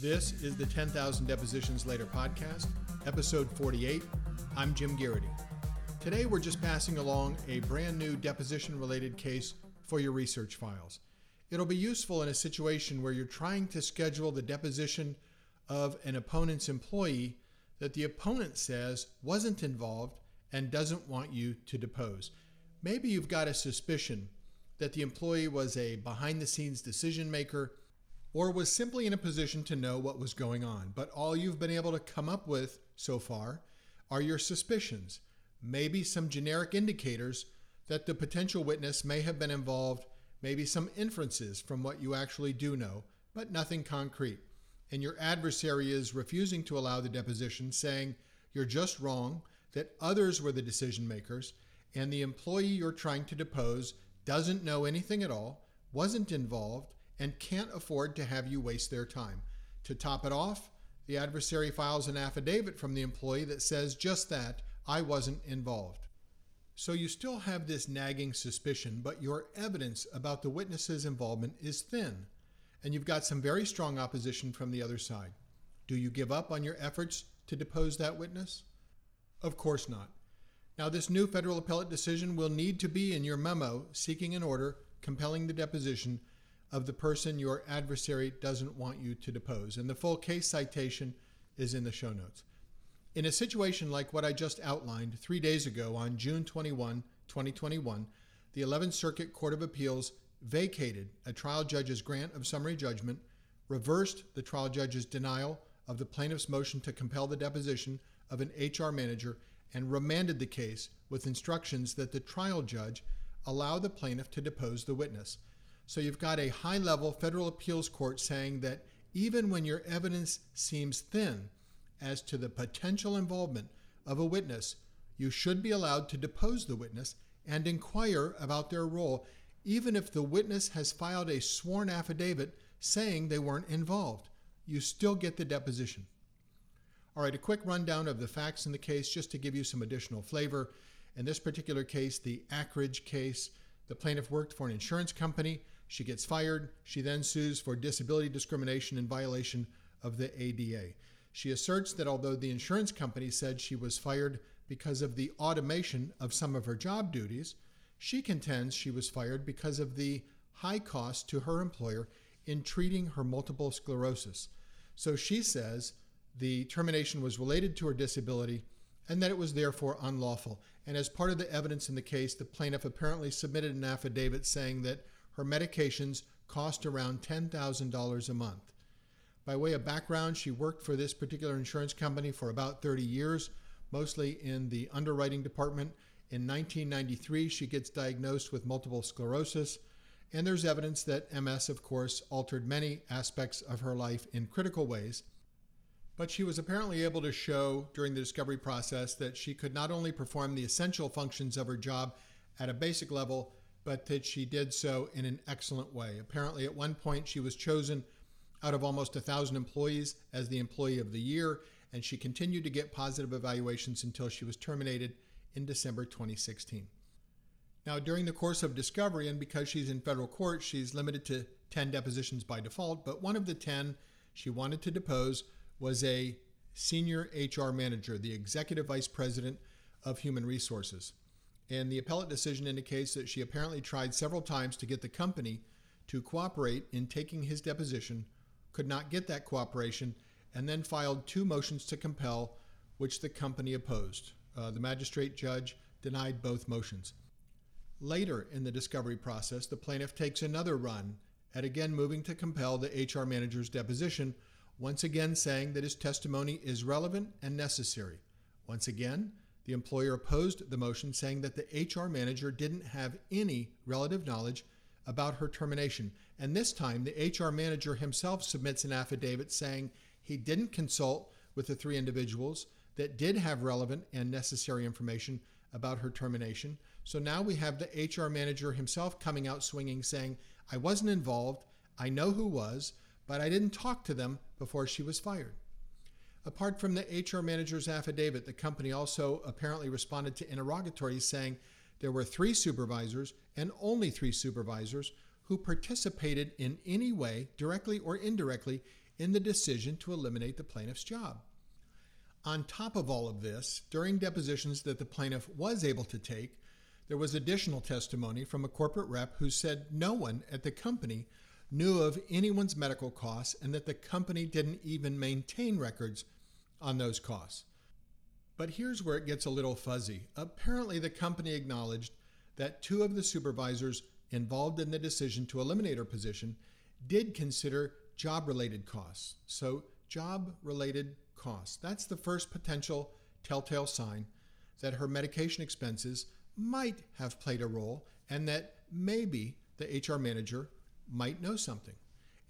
This is the 10,000 Depositions Later podcast, episode 48. I'm Jim Garrity. Today we're just passing along a brand new deposition related case for your research files. It'll be useful in a situation where you're trying to schedule the deposition of an opponent's employee that the opponent says wasn't involved and doesn't want you to depose. Maybe you've got a suspicion that the employee was a behind the scenes decision maker or was simply in a position to know what was going on. But all you've been able to come up with so far are your suspicions, maybe some generic indicators that the potential witness may have been involved, maybe some inferences from what you actually do know, but nothing concrete. And your adversary is refusing to allow the deposition, saying you're just wrong, that others were the decision makers, and the employee you're trying to depose doesn't know anything at all, wasn't involved, and can't afford to have you waste their time. To top it off, the adversary files an affidavit from the employee that says just that I wasn't involved. So you still have this nagging suspicion, but your evidence about the witness's involvement is thin, and you've got some very strong opposition from the other side. Do you give up on your efforts to depose that witness? Of course not. Now, this new federal appellate decision will need to be in your memo seeking an order compelling the deposition of the person your adversary doesn't want you to depose. And the full case citation is in the show notes. In a situation like what I just outlined three days ago on June 21, 2021, the 11th Circuit Court of Appeals vacated a trial judge's grant of summary judgment, reversed the trial judge's denial of the plaintiff's motion to compel the deposition of an HR manager, and remanded the case with instructions that the trial judge allow the plaintiff to depose the witness. So you've got a high level federal appeals court saying that even when your evidence seems thin as to the potential involvement of a witness, you should be allowed to depose the witness and inquire about their role, even if the witness has filed a sworn affidavit saying they weren't involved. You still get the deposition. All right, a quick rundown of the facts in the case just to give you some additional flavor. In this particular case, the Akridge case, the plaintiff worked for an insurance company. She gets fired. She then sues for disability discrimination in violation of the ADA. She asserts that although the insurance company said she was fired because of the automation of some of her job duties, she contends she was fired because of the high cost to her employer in treating her multiple sclerosis. So she says the termination was related to her disability and that it was therefore unlawful. And as part of the evidence in the case, the plaintiff apparently submitted an affidavit saying that her medications cost around $10,000 a month. By way of background, she worked for this particular insurance company for about 30 years, mostly in the underwriting department. In 1993, she gets diagnosed with multiple sclerosis, and there's evidence that MS, of course, altered many aspects of her life in critical ways. But she was apparently able to show during the discovery process that she could not only perform the essential functions of her job at a basic level, but that she did so in an excellent way. Apparently, at one point, she was chosen out of almost a thousand employees as the employee of the year, and she continued to get positive evaluations until she was terminated in December 2016. Now, during the course of discovery, and because she's in federal court, she's limited to 10 depositions by default, but one of the 10 she wanted to depose was a senior HR manager, the executive vice president of human resources. And the appellate decision indicates that she apparently tried several times to get the company to cooperate in taking his deposition, could not get that cooperation, and then filed two motions to compel, which the company opposed. Uh, the magistrate judge denied both motions. Later in the discovery process, the plaintiff takes another run at again moving to compel the HR manager's deposition, once again saying that his testimony is relevant and necessary. Once again, the employer opposed the motion, saying that the HR manager didn't have any relative knowledge about her termination. And this time, the HR manager himself submits an affidavit saying he didn't consult with the three individuals that did have relevant and necessary information about her termination. So now we have the HR manager himself coming out swinging, saying, I wasn't involved, I know who was, but I didn't talk to them before she was fired. Apart from the HR manager's affidavit, the company also apparently responded to interrogatories saying there were three supervisors and only three supervisors who participated in any way, directly or indirectly, in the decision to eliminate the plaintiff's job. On top of all of this, during depositions that the plaintiff was able to take, there was additional testimony from a corporate rep who said no one at the company knew of anyone's medical costs and that the company didn't even maintain records on those costs. But here's where it gets a little fuzzy. Apparently, the company acknowledged that two of the supervisors involved in the decision to eliminate her position did consider job related costs. So, job related costs. That's the first potential telltale sign that her medication expenses might have played a role and that maybe the HR manager might know something.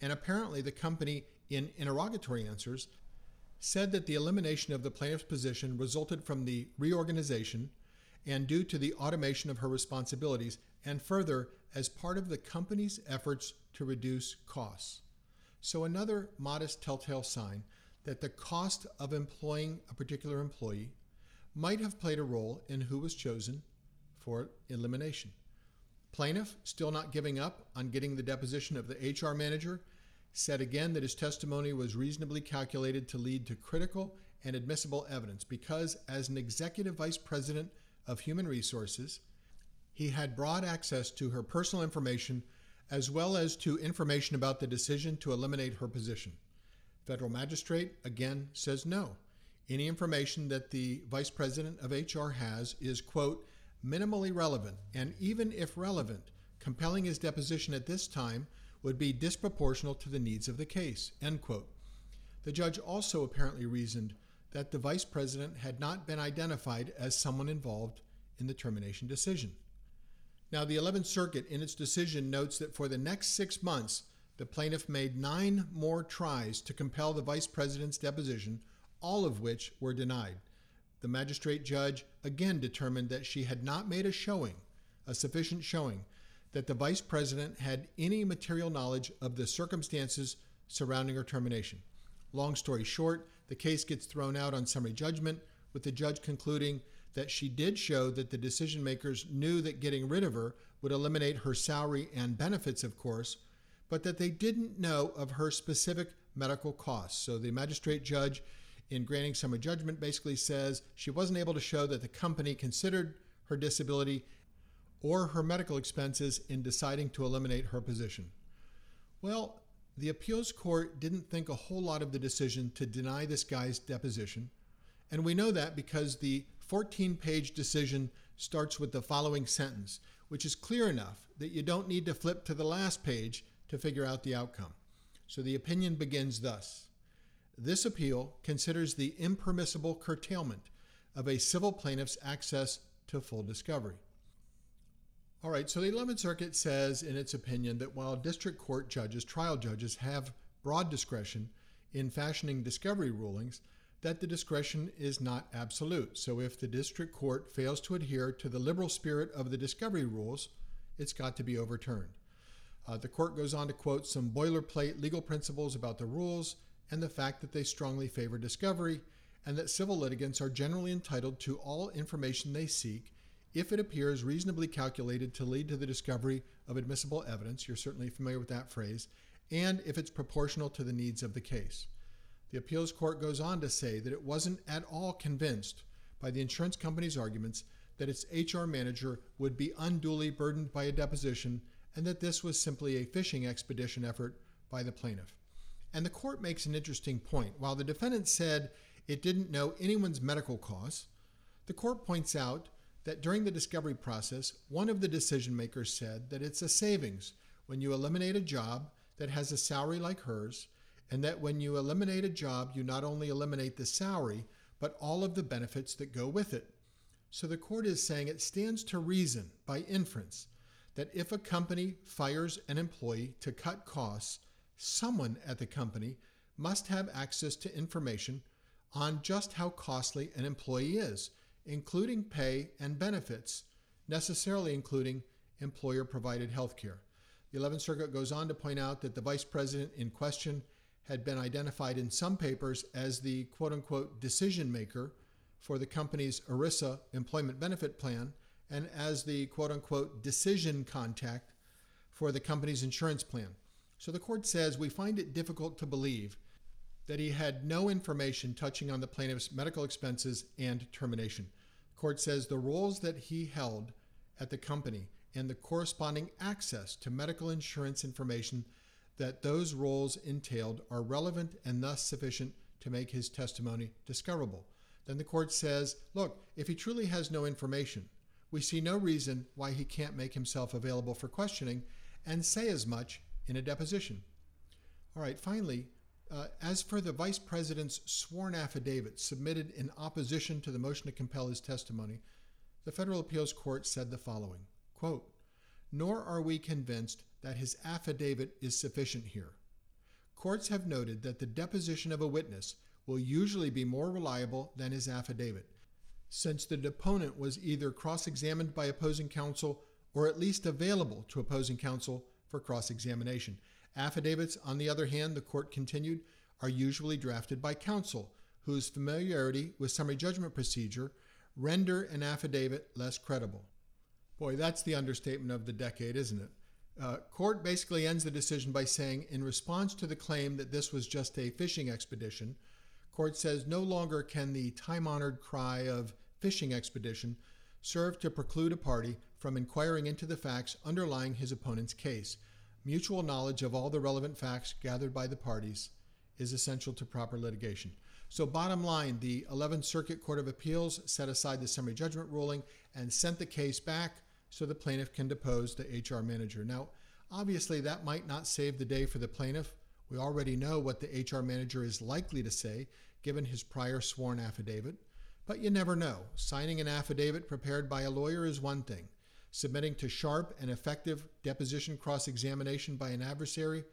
And apparently, the company, in interrogatory answers, said that the elimination of the plaintiff's position resulted from the reorganization and due to the automation of her responsibilities, and further, as part of the company's efforts to reduce costs. So, another modest telltale sign that the cost of employing a particular employee might have played a role in who was chosen for elimination. Plaintiff, still not giving up on getting the deposition of the HR manager, said again that his testimony was reasonably calculated to lead to critical and admissible evidence because, as an executive vice president of human resources, he had broad access to her personal information as well as to information about the decision to eliminate her position. Federal magistrate again says no. Any information that the vice president of HR has is, quote, minimally relevant, and even if relevant, compelling his deposition at this time would be disproportional to the needs of the case. End quote. The judge also apparently reasoned that the vice president had not been identified as someone involved in the termination decision. Now, the 11th Circuit, in its decision, notes that for the next six months, the plaintiff made nine more tries to compel the vice president's deposition, all of which were denied. The magistrate judge again determined that she had not made a showing, a sufficient showing, that the vice president had any material knowledge of the circumstances surrounding her termination. Long story short, the case gets thrown out on summary judgment, with the judge concluding that she did show that the decision makers knew that getting rid of her would eliminate her salary and benefits, of course, but that they didn't know of her specific medical costs. So the magistrate judge, in granting summary judgment, basically says she wasn't able to show that the company considered her disability or her medical expenses in deciding to eliminate her position. Well, the appeals court didn't think a whole lot of the decision to deny this guy's deposition, and we know that because the 14 page decision starts with the following sentence, which is clear enough that you don't need to flip to the last page to figure out the outcome. So the opinion begins thus This appeal considers the impermissible curtailment of a civil plaintiff's access to full discovery. All right, so the 11th Circuit says in its opinion that while district court judges, trial judges, have broad discretion in fashioning discovery rulings, that the discretion is not absolute. So if the district court fails to adhere to the liberal spirit of the discovery rules, it's got to be overturned. Uh, the court goes on to quote some boilerplate legal principles about the rules and the fact that they strongly favor discovery and that civil litigants are generally entitled to all information they seek if it appears reasonably calculated to lead to the discovery of admissible evidence, you're certainly familiar with that phrase, and if it's proportional to the needs of the case. The appeals court goes on to say that it wasn't at all convinced by the insurance company's arguments that its HR manager would be unduly burdened by a deposition and that this was simply a fishing expedition effort by the plaintiff. And the court makes an interesting point. While the defendant said it didn't know anyone's medical costs, the court points out that during the discovery process, one of the decision makers said that it's a savings when you eliminate a job that has a salary like hers, and that when you eliminate a job, you not only eliminate the salary, but all of the benefits that go with it. So the court is saying it stands to reason, by inference, that if a company fires an employee to cut costs, someone at the company must have access to information on just how costly an employee is including pay and benefits, necessarily including employer provided health care. The 11th Circuit goes on to point out that the vice president in question had been identified in some papers as the quote unquote decision maker for the company's ERISA employment benefit plan and as the quote unquote decision contact for the company's insurance plan. So the court says we find it difficult to believe that he had no information touching on the plaintiff's medical expenses and termination. The court says the roles that he held at the company and the corresponding access to medical insurance information that those roles entailed are relevant and thus sufficient to make his testimony discoverable. Then the court says, look, if he truly has no information, we see no reason why he can't make himself available for questioning and say as much in a deposition. All right, finally, uh, as for the vice president's sworn affidavit submitted in opposition to the motion to compel his testimony, the federal appeals court said the following quote, Nor are we convinced that his affidavit is sufficient here. Courts have noted that the deposition of a witness will usually be more reliable than his affidavit, since the deponent was either cross examined by opposing counsel or at least available to opposing counsel for cross examination. Affidavits, on the other hand, the court continued, are usually drafted by counsel, whose familiarity with summary judgment procedure render an affidavit less credible. Boy, that's the understatement of the decade, isn't it? Uh, court basically ends the decision by saying, in response to the claim that this was just a fishing expedition, court says no longer can the time honored cry of fishing expedition serve to preclude a party from inquiring into the facts underlying his opponent's case. Mutual knowledge of all the relevant facts gathered by the parties is essential to proper litigation. So, bottom line, the 11th Circuit Court of Appeals set aside the summary judgment ruling and sent the case back so the plaintiff can depose the HR manager. Now, obviously, that might not save the day for the plaintiff. We already know what the HR manager is likely to say, given his prior sworn affidavit. But you never know. Signing an affidavit prepared by a lawyer is one thing, submitting to sharp and effective deposition cross examination by an adversary,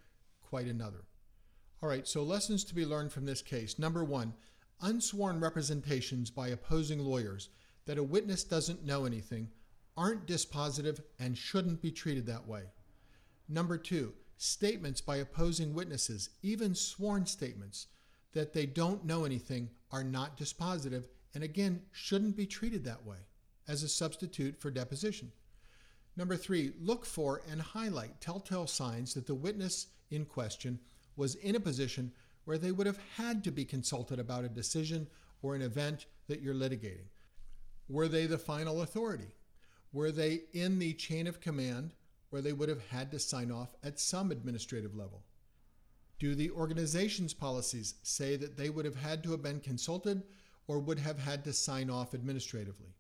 quite another. All right, so lessons to be learned from this case. Number one, unsworn representations by opposing lawyers that a witness doesn't know anything aren't dispositive and shouldn't be treated that way. Number two, statements by opposing witnesses, even sworn statements, that they don't know anything are not dispositive and again shouldn't be treated that way as a substitute for deposition. Number three, look for and highlight telltale signs that the witness in question was in a position where they would have had to be consulted about a decision or an event that you're litigating. Were they the final authority? Were they in the chain of command where they would have had to sign off at some administrative level? Do the organization's policies say that they would have had to have been consulted or would have had to sign off administratively?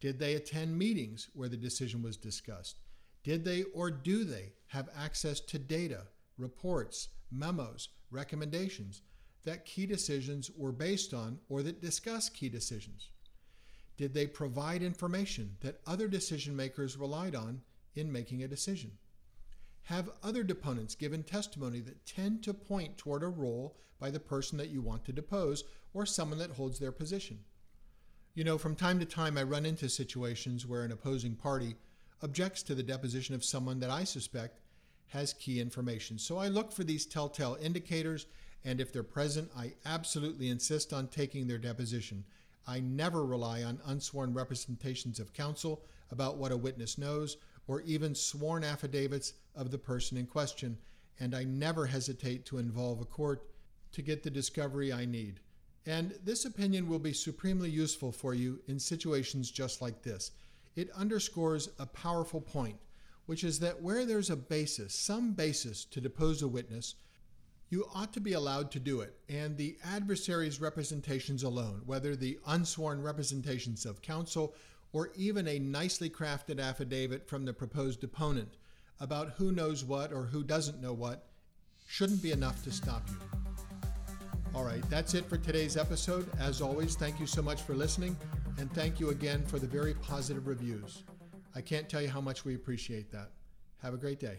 Did they attend meetings where the decision was discussed? Did they or do they have access to data, reports, memos, recommendations that key decisions were based on or that discuss key decisions? Did they provide information that other decision makers relied on in making a decision? Have other deponents given testimony that tend to point toward a role by the person that you want to depose or someone that holds their position? You know, from time to time, I run into situations where an opposing party objects to the deposition of someone that I suspect has key information. So I look for these telltale indicators, and if they're present, I absolutely insist on taking their deposition. I never rely on unsworn representations of counsel about what a witness knows or even sworn affidavits of the person in question, and I never hesitate to involve a court to get the discovery I need. And this opinion will be supremely useful for you in situations just like this. It underscores a powerful point, which is that where there's a basis, some basis to depose a witness, you ought to be allowed to do it, and the adversary's representations alone, whether the unsworn representations of counsel or even a nicely crafted affidavit from the proposed opponent about who knows what or who doesn't know what, shouldn't be enough to stop you. All right, that's it for today's episode. As always, thank you so much for listening, and thank you again for the very positive reviews. I can't tell you how much we appreciate that. Have a great day.